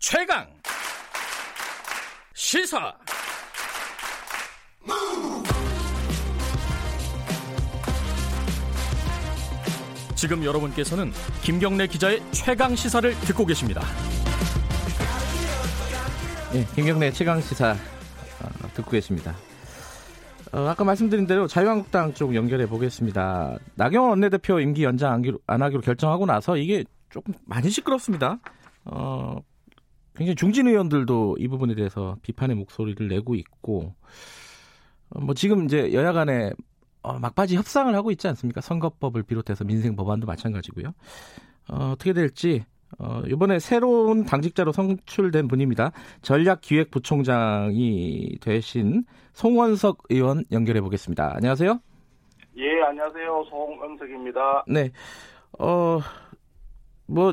최강 시사 지금 여러분께서는 김경래 기자의 최강 시사를 듣고 계십니다. 네, 김경래 최강 시사 어, 듣고 계십니다. 어, 아까 말씀드린 대로 자유한국당 쪽 연결해 보겠습니다. 나경원 원내대표 임기 연장 안, 기로, 안 하기로 결정하고 나서 이게 조금 많이 시끄럽습니다. 어, 굉장히 중진 의원들도 이 부분에 대해서 비판의 목소리를 내고 있고, 어, 뭐 지금 이제 여야 간에 어, 막바지 협상을 하고 있지 않습니까? 선거법을 비롯해서 민생 법안도 마찬가지고요. 어, 어떻게 될지 어, 이번에 새로운 당직자로 선출된 분입니다. 전략기획부총장이 되신 송원석 의원 연결해 보겠습니다. 안녕하세요. 예, 안녕하세요. 송원석입니다. 네. 어, 뭐,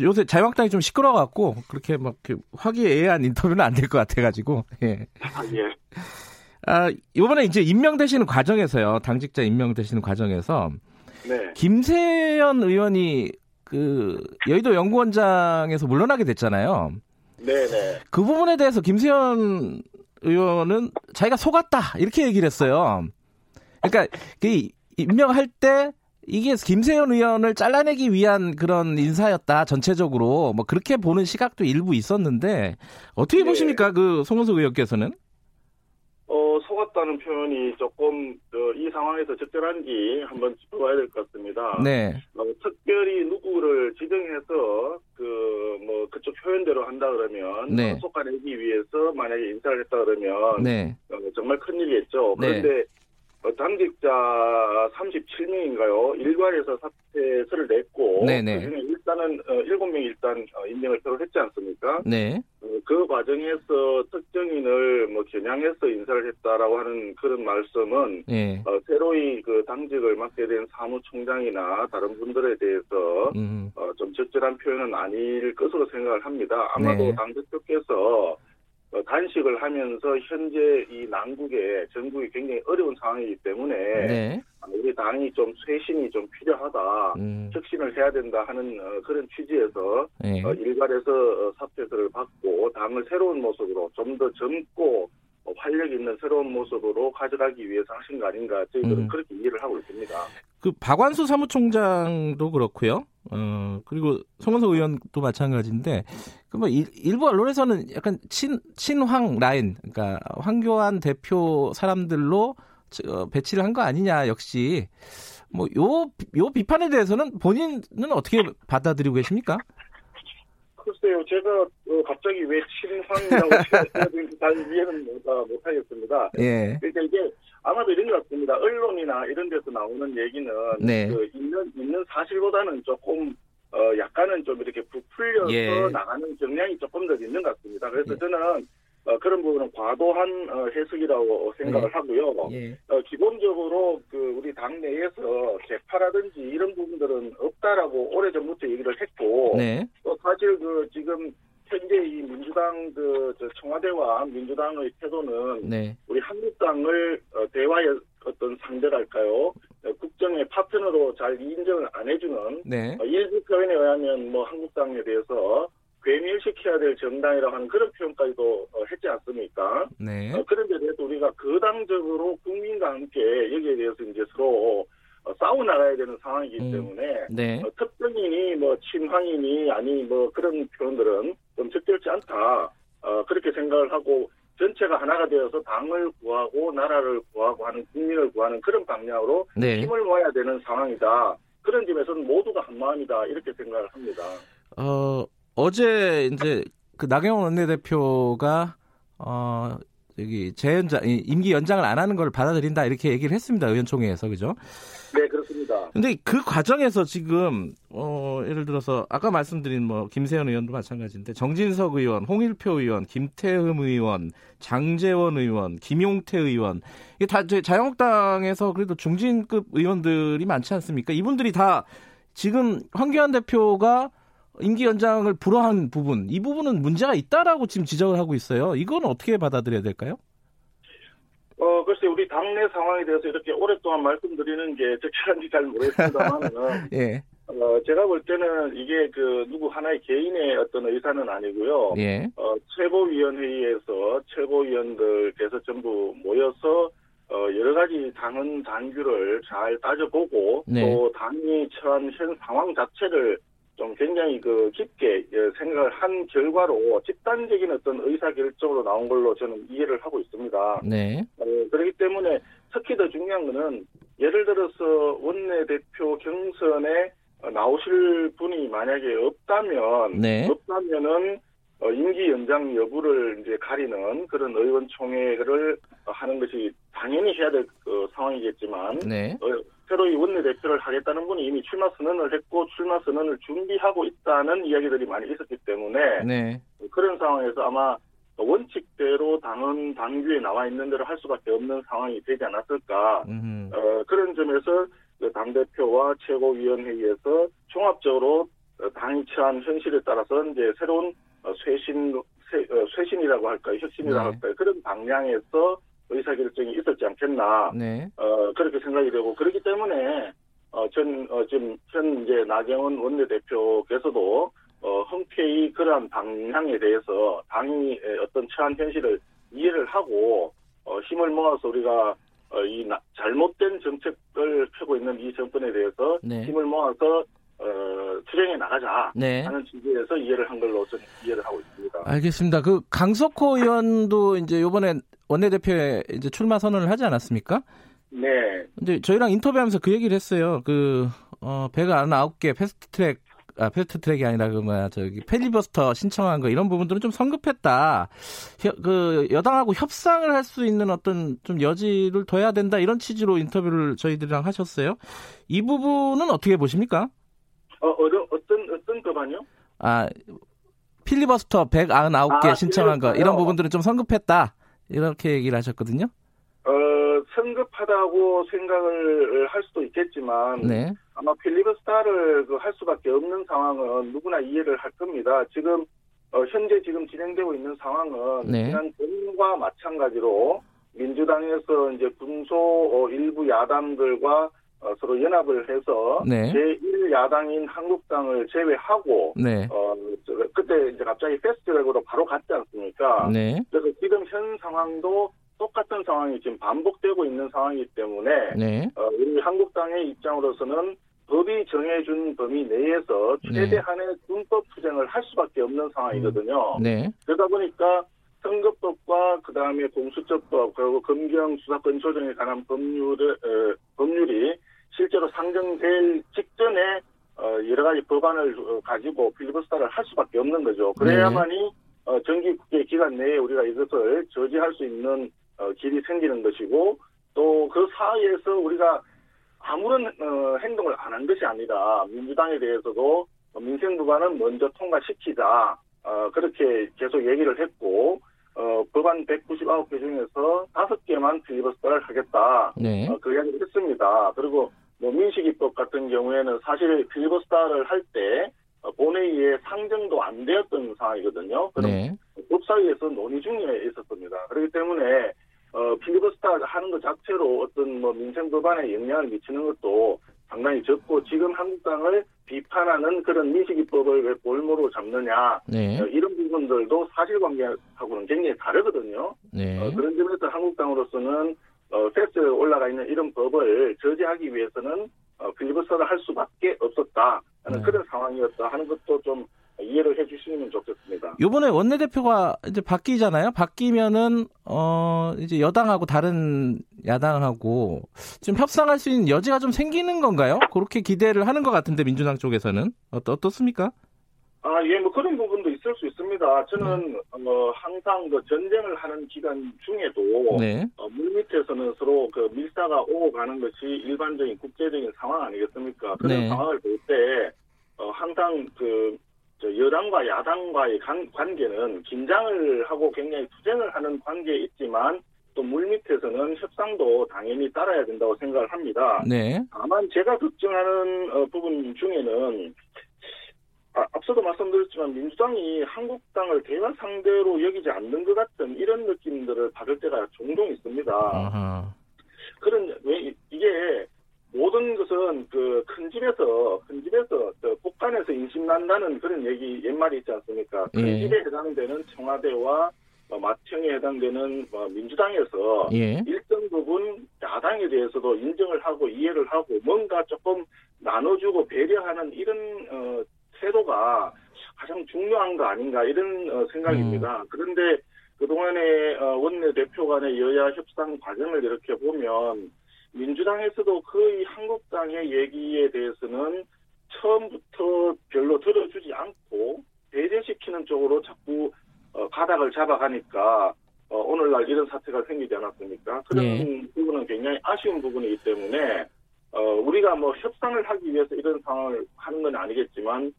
요새 자유한국당이 좀 시끄러워갖고, 그렇게 막 화기애애한 인터뷰는 안 될 것 같아가지고, 예. 아, 예. 아, 이번에 이제 임명되시는 과정에서요, 당직자 임명되시는 과정에서, 네. 김세연 의원이 그 여의도 연구원장에서 물러나게 됐잖아요. 네네. 그 부분에 대해서 김세연 의원은 자기가 속았다 이렇게 얘기를 했어요. 그러니까 그 임명할 때 이게 김세연 의원을 잘라내기 위한 그런 인사였다 전체적으로 뭐 그렇게 보는 시각도 일부 있었는데 어떻게 네. 보십니까 그 송은석 의원께서는? 어, 속았다는 표현이 조금 어, 이 상황에서 적절한지 한번 짚어봐야 될 것 같습니다. 네, 어, 특별히 누구를 지정해서 그 뭐 그쪽 표현대로 한다 그러면 네. 어, 속아내기 위해서 만약에 인사를 했다 그러면 네, 어, 정말 큰 일이겠죠. 네. 그런데 어, 당직자 37명인가요? 일괄해서 사퇴서를 냈고 네네. 그중에 일단은 어, 7명 일단 어, 임명을 새로 했지 않습니까? 네, 어, 그 과정에서 특정인을 뭐 겨냥해서 인사를 했다라고 하는 그런 말씀은 네, 어, 새로이 그 당직을 맡게 된 사무총장이나 다른 분들에 대해서 음, 어, 좀 적절한 표현은 아닐 것으로 생각을 합니다. 아마도 네. 당대표께서 어, 단식을 하면서 현재 이 난국에 전국이 굉장히 어려운 상황이기 때문에 네, 아, 우리 당이 좀 쇄신이 좀 필요하다. 음, 혁신을 해야 된다 하는 어, 그런 취지에서 네. 어, 일괄해서 어, 사퇴서를 받고 당을 새로운 모습으로 좀 더 젊고 어, 활력 있는 새로운 모습으로 가져가기 위해서 하신 거 아닌가 저희들은 음. 그렇게 이해를 하고 있습니다. 그 박완수 사무총장도 그렇고요. 어 그리고 송원석 의원도 마찬가지인데 그뭐 일부 언론에서는 약간 친 친황 라인 그러니까 황교안 대표 사람들로 어, 배치를 한 거 아니냐 역시 뭐요요 비판에 대해서는 본인은 어떻게 받아들이고 계십니까? 글쎄요, 제가 어, 갑자기 왜 친황이라고 해야 되는지 잘 이해는 못, 아, 못하겠습니다. 예. 그러니까 이게 아마도 이런 것 같습니다. 언론이나 이런 데서 나오는 얘기는 네. 그 있는 있는 사실보다는 조금 어 약간은 좀 이렇게 부풀려서 예. 나가는 경향이 조금 더 있는 것 같습니다. 그래서 예. 저는 어, 그런 부분은 과도한 어, 해석이라고 생각을 예. 하고요. 예. 어, 기본적으로 그 우리 당내에서 개파라든지 이런 부분들은 없다라고 오래전부터 얘기를 했고 네. 또 사실 그 지금 현재 이 민주당 그저 청와대와 민주당의 태도는 네. 우리 한국당을 어, 대화의 어떤 상대랄까요? 어, 국정의 파트너로 잘 인정을 안 해주는 네. 어, 일부 표현에 의하면 뭐 한국당에 대해서 괴멸시켜야 될 정당이라고 하는 그런 표현까지도 어, 했지 않습니까? 네. 어, 그런데 대해서 우리가 거당적으로 국민과 함께 여기에 대해서 이제 서로 어, 싸워 나가야 되는 상황이기 음. 때문에 네. 어, 특정인이 뭐 친황이니 아니 뭐 그런 표현들은 좀 적절치 않다. 어, 그렇게 생각을 하고 전체가 하나가 되어서 당을 구하고 나라를 구하고 하는 국민을 구하는 그런 방향으로 네. 힘을 모아야 되는 상황이다. 그런 점에서는 모두가 한 마음이다 이렇게 생각을 합니다. 어, 어제 이제 그 나경원 원내대표가 어, 여기 재연장 이- 임기 연장을 안 하는 걸 받아들인다 이렇게 얘기를 했습니다 의원총회에서 그죠? 네 그렇습니다. 근데 그 과정에서 지금 어 예를 들어서 아까 말씀드린 뭐 김세현 의원도 마찬가지인데 정진석 의원, 홍일표 의원, 김태흠 의원, 장재원 의원, 김용태 의원 이게 다 자유한국당에서 그래도 중진급 의원들이 많지 않습니까? 이분들이 다 지금 황교안 대표가 임기 연장을 불허한 부분 이 부분은 문제가 있다라고 지금 지적을 하고 있어요. 이건 어떻게 받아들여야 될까요? 어 글쎄 우리 당내 상황에 대해서 이렇게 오랫동안 말씀드리는 게 적절한지 잘 모르겠습니다만은 예. 어, 제가 볼 때는 이게 그 누구 하나의 개인의 어떤 의사는 아니고요. 예. 어, 최고위원회의에서 최고위원들께서 전부 모여서 어, 여러 가지 당헌 당규를 잘 따져보고 네. 또 당이 처한 현 상황 자체를 좀 굉장히 그 깊게 예, 생각을 한 결과로 집단적인 어떤 의사 결정으로 나온 걸로 저는 이해를 하고 있습니다. 네. 어, 그렇기 때문에 특히 더 중요한 거는 예를 들어서 원내대표 경선에 어, 나오실 분이 만약에 없다면 네. 없다면은 어, 임기 연장 여부를 이제 가리는 그런 의원총회를 어, 하는 것이 당연히 해야 될 어, 상황이겠지만 네. 어, 새로이 원내대표를 하겠다는 분이 이미 출마 선언을 했고 출마 선언을 준비하고 있다는 이야기들이 많이 있었기 때문에 네. 그런 상황에서 아마 원칙대로 당헌 당규에 나와 있는 대로 할 수밖에 없는 상황이 되지 않았을까 음. 어, 그런 점에서 그 당대표와 최고위원회의에서 종합적으로 어, 당이 처한 현실에 따라서 이제 새로운 어, 쇄신, 쇄, 어, 쇄신이라고 할까요? 혁신이라고 네. 할까요? 그런 방향에서 의사결정이 있었지 않겠나. 네. 어, 그렇게 생각이 되고, 그렇기 때문에, 어, 전, 어, 지금, 현 이제 나경원 원내대표께서도, 어, 흔쾌히 그러한 방향에 대해서 당이 에, 어떤 처한 현실을 이해를 하고, 어, 힘을 모아서 우리가, 어, 이 나- 잘못된 정책을 펴고 있는 이 정권에 대해서 네. 힘을 모아서, 어, 투쟁해 나가자. 네. 하는 취지에서 이해를 한 걸로 저는 이해를 하고 있습니다. 알겠습니다. 그 강석호 의원도 이제 요번에 원내대표에 이제 출마 선언을 하지 않았습니까? 네. 근데 저희랑 인터뷰하면서 그 얘기를 했어요. 그, 어, 백아흔아홉 개 패스트 트랙, 아, 패스트 트랙이 아니라 그 뭐야, 저기, 필리버스터 신청한 거 이런 부분들은 좀 성급했다. 혀- 그, 여당하고 협상을 할 수 있는 어떤 좀 여지를 둬야 된다 이런 취지로 인터뷰를 저희들이랑 하셨어요. 이 부분은 어떻게 보십니까? 어, 어떤, 어떤, 어떤 법안이요? 아, 필리버스터 199개 아, 신청한 거 필리버스터요? 이런 부분들은 좀 성급했다. 이렇게 얘기를 하셨거든요. 어, 성급하다고 생각을 할 수도 있겠지만 네. 아마 필리버스타를 그 할 수밖에 없는 상황은 누구나 이해를 할 겁니다. 지금 어, 현재 지금 진행되고 있는 상황은 네. 지난 봄과 마찬가지로 민주당에서 이제 군소 어, 일부 야당들과 어, 서로 연합을 해서 네. 제1야당인 한국당을 제외하고 네. 어, 저, 그때 이제 갑자기 패스트트랙으로 바로 갔지 않습니까? 네. 그래서 지금 현 상황도 똑같은 상황이 지금 반복되고 있는 상황이기 때문에 네. 어, 우리 한국당의 입장으로서는 법이 정해준 범위 내에서 네. 최대한의 군법 투쟁을 할 수밖에 없는 상황이거든요. 네. 그러다 보니까 선거법과 그 다음에 공수처법 그리고 검경 수사권 조정에 관한 법률을 어, 법률이 실제로 상정될 직전에 어, 여러 가지 법안을 어, 가지고 필리버스터를 할 수밖에 없는 거죠. 그래야만이 어, 정기 국회 기간 내에 우리가 이것을 저지할 수 있는 어, 길이 생기는 것이고 또 그 사이에서 우리가 아무런 어, 행동을 안 한 것이 아니라 민주당에 대해서도 민생 부반은 먼저 통과시키자 어, 그렇게 계속 얘기를 했고 어, 법안 199개 중에서 5개만 필리버스터를 하겠다 네. 어, 그 이야기를 했습니다. 그리고 뭐 민식이법 같은 경우에는 사실 필리버스터를 할 때 본회의에 상정도 안 되었던 상황이거든요. 그럼 네. 법사위에서 논의 중에 있었습니다. 그렇기 때문에 어, 필리버스터 하는 것 자체로 어떤 뭐 민생 법안에 영향을 미치는 것도 상당히 적고 지금 한국당을 비판하는 그런 민식이법을 왜 볼모로 잡느냐 네. 어, 이런 부 분들도 사실관계하고는 굉장히 다르거든요. 네. 어, 그런 점에서 한국당으로서는 어, 패스에 올라가 있는 이런 법을 저지하기 위해서는 어, 필리버스터를 할 수밖에 없었다 하는 네. 그런 상황이었다 하는 것도 좀 이해를 해주시면 좋겠습니다. 요번에 원내대표가 이제 바뀌잖아요. 바뀌면은 어 이제 여당하고 다른 야당하고 좀 협상할 수 있는 여지가 좀 생기는 건가요? 그렇게 기대를 하는 것 같은데 민주당 쪽에서는 어떠, 어떻습니까? 아, 예, 뭐 그런 부분도 있을 수 있습니다. 저는 네. 어, 항상 그 전쟁을 하는 기간 중에도 네. 어, 물밑에서는 서로 그 밀사가 오고 가는 것이 일반적인 국제적인 상황 아니겠습니까? 그런 네. 상황을 볼 때 어, 항상 그저 여당과 야당과의 관, 관계는 긴장을 하고 굉장히 투쟁을 하는 관계에 있지만 또 물밑에서는 협상도 당연히 따라야 된다고 생각을 합니다. 네. 다만 제가 걱정하는 어, 부분 중에는 아, 앞서도 말씀드렸지만 민주당이 한국당을 대화 상대로 여기지 않는 것 같은 이런 느낌들을 받을 때가 종종 있습니다. 아하. 그런 왜 이- 이게 모든 것은 그 큰 집에서 큰 집에서 그 복간에서 인심 난다는 그런 얘기 옛말이 있지 않습니까? 큰 예. 집에 해당되는 청와대와 어, 마청에 해당되는 어, 민주당에서 예. 일정 부분 야당에 대해서도 인정을 하고 이해를 하고 뭔가 조금 나눠주고 배려하는 이런 어, 태도가 가장 중요한 거 아닌가 이런 어, 생각입니다. 그런데 그동안의 어, 원내대표 간의 여야 협상 과정을 이렇게 보면 민주당에서도 거의 한국당의 얘기에 대해서는 처음부터 별로 들어주지 않고 배제시키는 쪽으로 자꾸 어, 가닥을 잡아가니까 어, 오늘날 이런 사태가 생기지 않았습니까? 그런 네. 부분은 굉장히 아쉬운 부분이기 때문에 어, 우리가 뭐 협상을 하기 위해서 이런 상황을 하는 건 아니겠지만 어,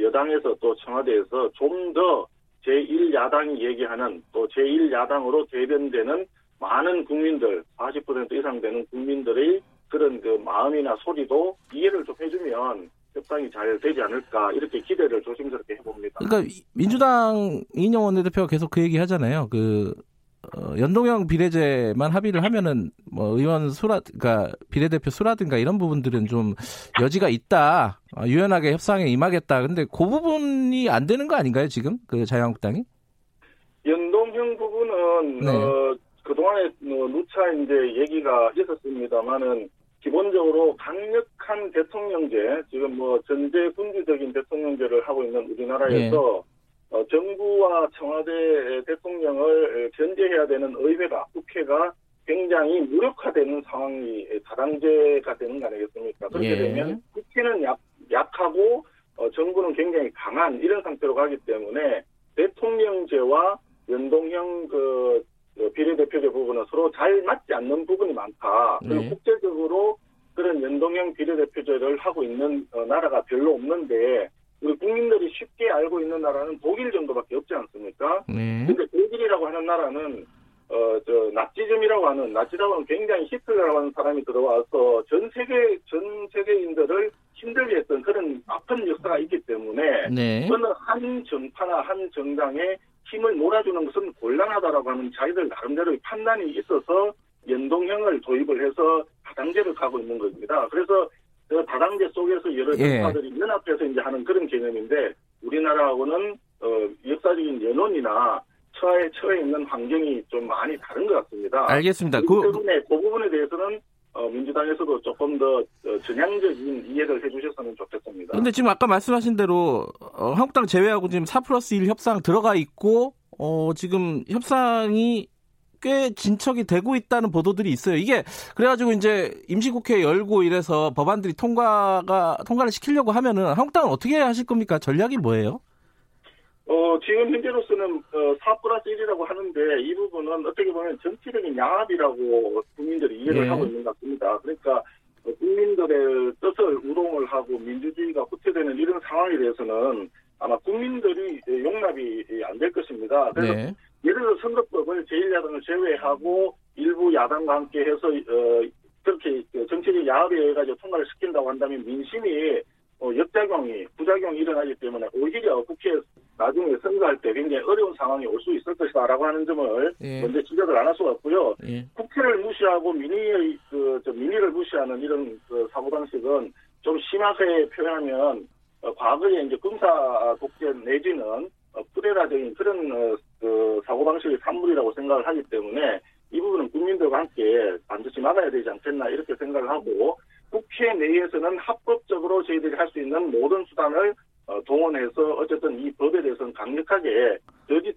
여당에서 또 청와대에서 좀 더 제1야당이 얘기하는 또 제1야당으로 대변되는 많은 국민들 40% 이상 되는 국민들의 그런 그 마음이나 소리도 이해를 좀 해주면 협상이 잘 되지 않을까 이렇게 기대를 조심스럽게 해봅니다. 그러니까 이- 민주당 이인영 원내대표가 계속 그 얘기 하잖아요. 그 어, 연동형 비례제만 합의를 하면은 뭐 의원 수라 그러니까 비례대표 수라든가 이런 부분들은 좀 여지가 있다. 어, 유연하게 협상에 임하겠다. 근데 그 부분이 안 되는 거 아닌가요, 지금? 그 자유한국당이? 연동형 부분은 네. 어, 그동안에 어, 누차 이제 얘기가 있었습니다만은 기본적으로 강력한 대통령제 지금 뭐 전제 군주적인 대통령제를 하고 있는 우리나라에서 어, 정부와 청와대 대통령을 견제해야 되는 의회가 국회가 굉장히 무력화되는 상황이 다당제가 되는 거 아니겠습니까? 그렇게 예. 되면 국회는 약, 약하고 어, 정부는 굉장히 강한 이런 상태로 가기 때문에 대통령제와 연동형 그, 그 비례대표제 부분은 서로 잘 맞지 않는 부분이 많다. 그리고 네. 국제적으로 그런 연동형 비례대표제를 하고 있는 어, 나라가 별로 없는데 우리 국민들이 쉽게 알고 있는 나라는 독일 정도밖에 없지 않습니까? 네. 근데 독일이라고 하는 나라는 어, 저, 나치즘이라고 하는, 나치라고 하는 굉장히 히틀러라고 하는 사람이 들어와서 전 세계, 전 세계인들을 힘들게 했던 그런 아픈 역사가 있기 때문에 네. 어느 한 정파나 한 정당에 힘을 몰아주는 것은 곤란하다라고 하는 자기들 나름대로의 판단이 있어서 연동형을 도입을 해서 다당제를 가고 있는 겁니다. 그래서 그 다당제 속에서 여러 예. 정파들이 연합해서 이제 하는 그런 개념인데 우리나라하고는 어, 역사적인 연원이나 처해 처해 있는 환경이 좀 많이 다른 것 같습니다. 알겠습니다. 그 그, 때문에 그 부분에 대해서는 어, 민주당에서도 조금 더 어, 전향적인 이해를 해주셨으면 좋겠습니다. 근데 지금 아까 말씀하신 대로 어, 한국당 제외하고 지금 4 플러스 1 협상 들어가 있고 어, 지금 협상이 꽤 진척이 되고 있다는 보도들이 있어요. 이게 그래가지고 이제 임시국회 열고 이래서 법안들이 통과가 통과를 시키려고 하면은 한국당은 어떻게 하실 겁니까? 전략이 뭐예요? 어, 지금 현재로서는 어, 4 플러스 1이라고 하는데 이 부분은 어떻게 보면 정치적인 양압이라고 국민들이 이해를 예. 하고 있는 것 같습니다. 그러니까 어, 국민들의 뜻을 우롱을 하고 민주주의가 후퇴되는 이런 상황에 대해서는 아마 국민들이 예, 용납이 안 될 것입니다. 그래서 네. 예를 들어 선거법을 제1야당을 제외하고 일부 야당과 함께 해서 어, 그렇게 그 정치적 야합에 의해 가지고 통과를 시킨다고 한다면 민심이 어, 역작용이 부작용이 일어나기 때문에 오히려 국회 나중에 선거할 때 굉장히 어려운 상황이 올 수 있을 것이다라고 하는 점을 예. 먼저 지적을 안 할 수가 없고요. 예. 국회를 무시하고 민의의 그, 저 민의를 무시하는 이런 그 사고 방식은 좀 심하게 표현하면 어, 과거에 이제 검사 독재 내지는 어, 프레라적인 그런 어, 그 사고방식의 산물이라고 생각을 하기 때문에 이 부분은 국민들과 함께 반드시 막아야 되지 않겠나 이렇게 생각을 하고 국회 내에서는 합법적으로 저희들이 할 수 있는 모든 수단을 어, 동원해서 어쨌든 이 법에 대해서는 강력하게 저지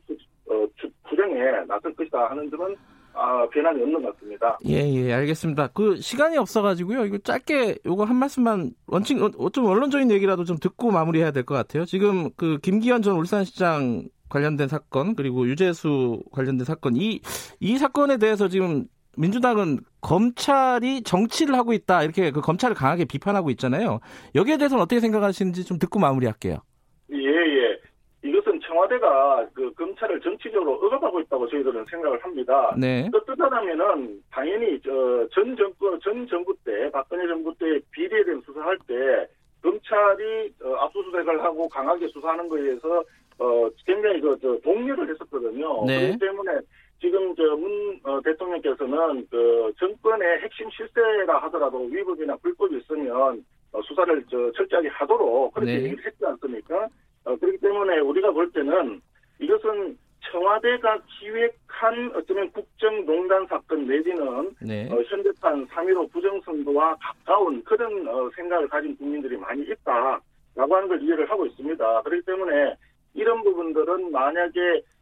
어, 주- 투쟁에 나설 것이다 하는 점은 아, 변함이 없는 것 같습니다. 예, 예, 알겠습니다. 그 시간이 없어가지고요. 이거 짧게 요거 한 말씀만 원칙 어, 좀 언론적인 얘기라도 좀 듣고 마무리해야 될 것 같아요. 지금 그 김기현 전 울산시장 관련된 사건 그리고 유재수 관련된 사건 이 이 사건에 대해서 지금 민주당은 검찰이 정치를 하고 있다 이렇게 그 검찰을 강하게 비판하고 있잖아요. 여기에 대해서는 어떻게 생각하시는지 좀 듣고 마무리할게요. 예, 예. 이것은 청와대가 그 검찰을 정치적으로 억압하고 있다고 저희들은 생각을 합니다. 네, 떳떳하다면은 당연히 저전 정권 전 정부 때 박근혜 정부 때 비리에 대한 수사할 때 검찰이 어, 압수수색을 하고 강하게 수사하는 거에 대해서 어 굉장히 그저 동료를 했었거든요. 네. 그렇기 때문에 지금 저문 어, 대통령께서는 그 정권의 핵심 실세라 하더라도 위법이나 불법이 있으면 어, 수사를 저 철저하게 하도록 그렇게 네. 얘기를 했지 않습니까? 어, 그렇기 때문에 우리가 볼 때는 이것은 청와대가 기획한 어쩌면 국정농단 사건 내지는 네. 어, 현대판 3.15 부정선거와 가까운 그런 어, 생각을 가진 국민들이 많이 있다라고 하는 걸 이해를 하고 있습니다. 그렇기 때문에 이런 부분들은 만약에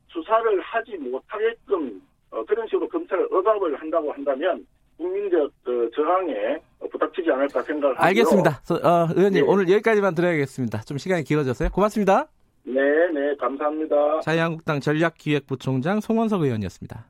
수사를 하지 못하게끔 어, 그런 식으로 검찰을 억압을 한다고 한다면 국민적 그 저항에 어, 부닥치지 않을까 생각을 하고요. 알겠습니다. 서- 어, 의원님 네. 오늘 여기까지만 드려야겠습니다. 좀 시간이 길어졌어요. 고맙습니다. 네, 네, 감사합니다. 자유한국당 전략기획부총장 송원석 의원이었습니다.